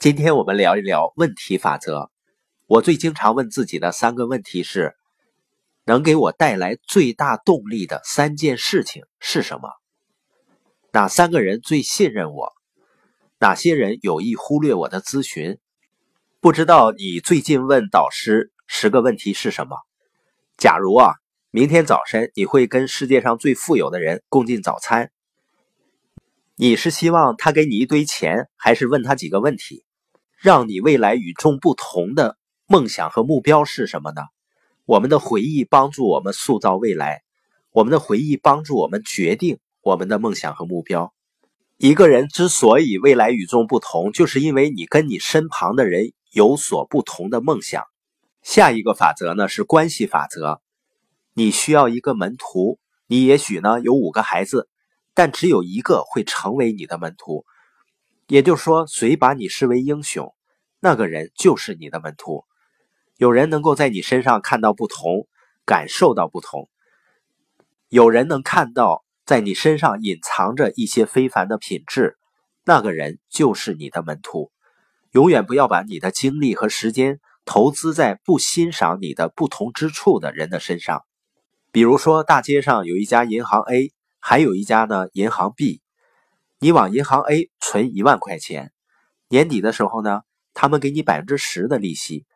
今天我们聊一聊问题法则。我最经常问自己的三个问题是：能给我带来最大动力的三件事情是什么？哪三个人最信任我？哪些人有意忽略我的咨询？不知道你最近问导师十个问题是什么？假如啊，明天早晨你会跟世界上最富有的人共进早餐，你是希望他给你一堆钱，还是问他几个问题？让你未来与众不同的梦想和目标是什么呢？我们的回忆帮助我们塑造未来，我们的回忆帮助我们决定我们的梦想和目标。一个人之所以未来与众不同，就是因为你跟你身旁的人有所不同的梦想。下一个法则呢是关系法则。你需要一个门徒，你也许呢有五个孩子，但只有一个会成为你的门徒。也就是说，谁把你视为英雄，那个人就是你的门徒。有人能够在你身上看到不同，感受到不同；有人能看到在你身上隐藏着一些非凡的品质，那个人就是你的门徒。永远不要把你的精力和时间投资在不欣赏你的不同之处的人的身上。比如说，大街上有一家银行 A，还有一家呢银行 B。你往银行 A 存一万块钱，年底的时候呢，他们给你百分之十的利息，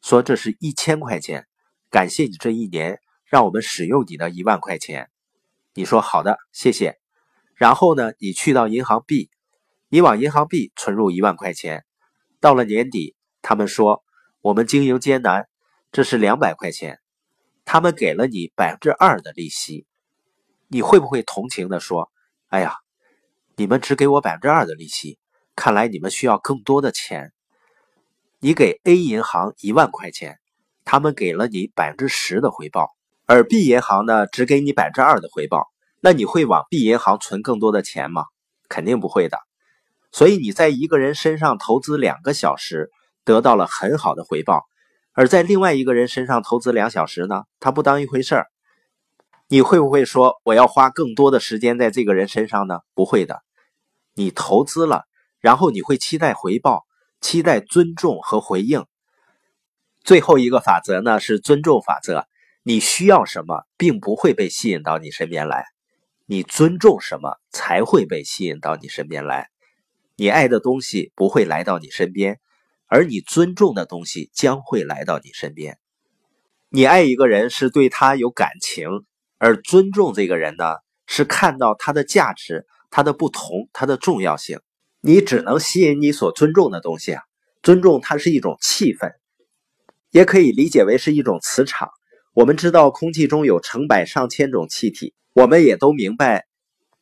说这是一千块钱，感谢你这一年让我们使用你的一万块钱。你说好的，谢谢。然后呢，你去到银行 B，你往银行 B 存入一万块钱，到了年底，他们说我们经营艰难，这是两百块钱，他们给了你百分之二的利息，你会不会同情的说，哎呀？你们只给我百分之二的利息，看来你们需要更多的钱。你给 A 银行一万块钱，他们给了你百分之十的回报，而 B 银行呢只给你百分之二的回报。那你会往 B 银行存更多的钱吗？肯定不会的。所以你在一个人身上投资两个小时，得到了很好的回报，而在另外一个人身上投资两小时呢，他不当一回事儿。你会不会说我要花更多的时间在这个人身上呢？不会的，你投资了，然后你会期待回报，期待尊重和回应。最后一个法则呢是尊重法则。你需要什么，并不会被吸引到你身边来；你尊重什么，才会被吸引到你身边来。你爱的东西不会来到你身边，而你尊重的东西将会来到你身边。你爱一个人是对他有感情。而尊重这个人呢，是看到他的价值、他的不同、他的重要性。你只能吸引你所尊重的东西啊！尊重它是一种气氛，也可以理解为是一种磁场。我们知道空气中有成百上千种气体，我们也都明白，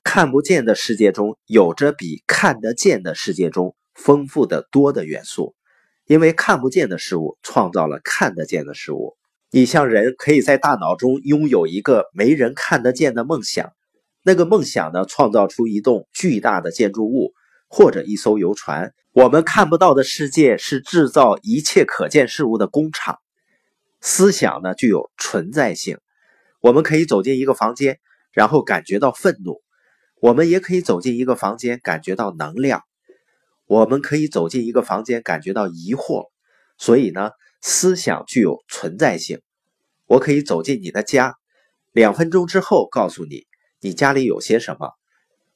看不见的世界中有着比看得见的世界中丰富的多的元素，因为看不见的事物创造了看得见的事物。你像人可以在大脑中拥有一个没人看得见的梦想，那个梦想呢，创造出一栋巨大的建筑物或者一艘游船。我们看不到的世界是制造一切可见事物的工厂。思想呢，具有存在性。我们可以走进一个房间，然后感觉到愤怒；我们也可以走进一个房间，感觉到能量；我们可以走进一个房间，感觉到疑惑。所以呢？思想具有存在性，我可以走进你的家，两分钟之后告诉你你家里有些什么。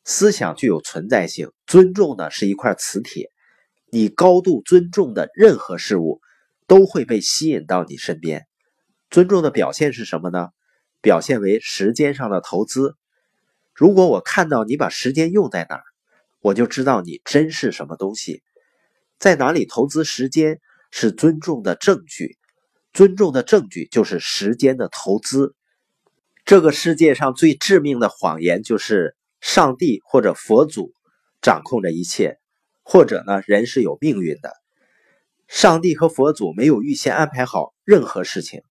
思想具有存在性，尊重呢是一块磁铁，你高度尊重的任何事物都会被吸引到你身边。尊重的表现是什么呢？表现为时间上的投资。如果我看到你把时间用在哪儿，我就知道你真是什么东西，在哪里投资时间。是尊重的证据，尊重的证据就是时间的投资。这个世界上最致命的谎言就是上帝或者佛祖掌控着一切，或者呢人是有命运的。上帝和佛祖没有预先安排好任何事情，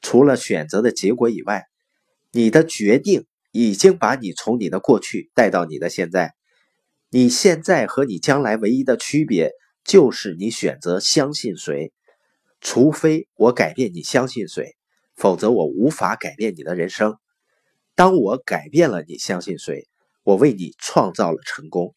除了选择的结果以外，你的决定已经把你从你的过去带到你的现在。你现在和你将来唯一的区别。就是你选择相信谁，除非我改变你相信谁，否则我无法改变你的人生。当我改变了你相信谁，我为你创造了成功。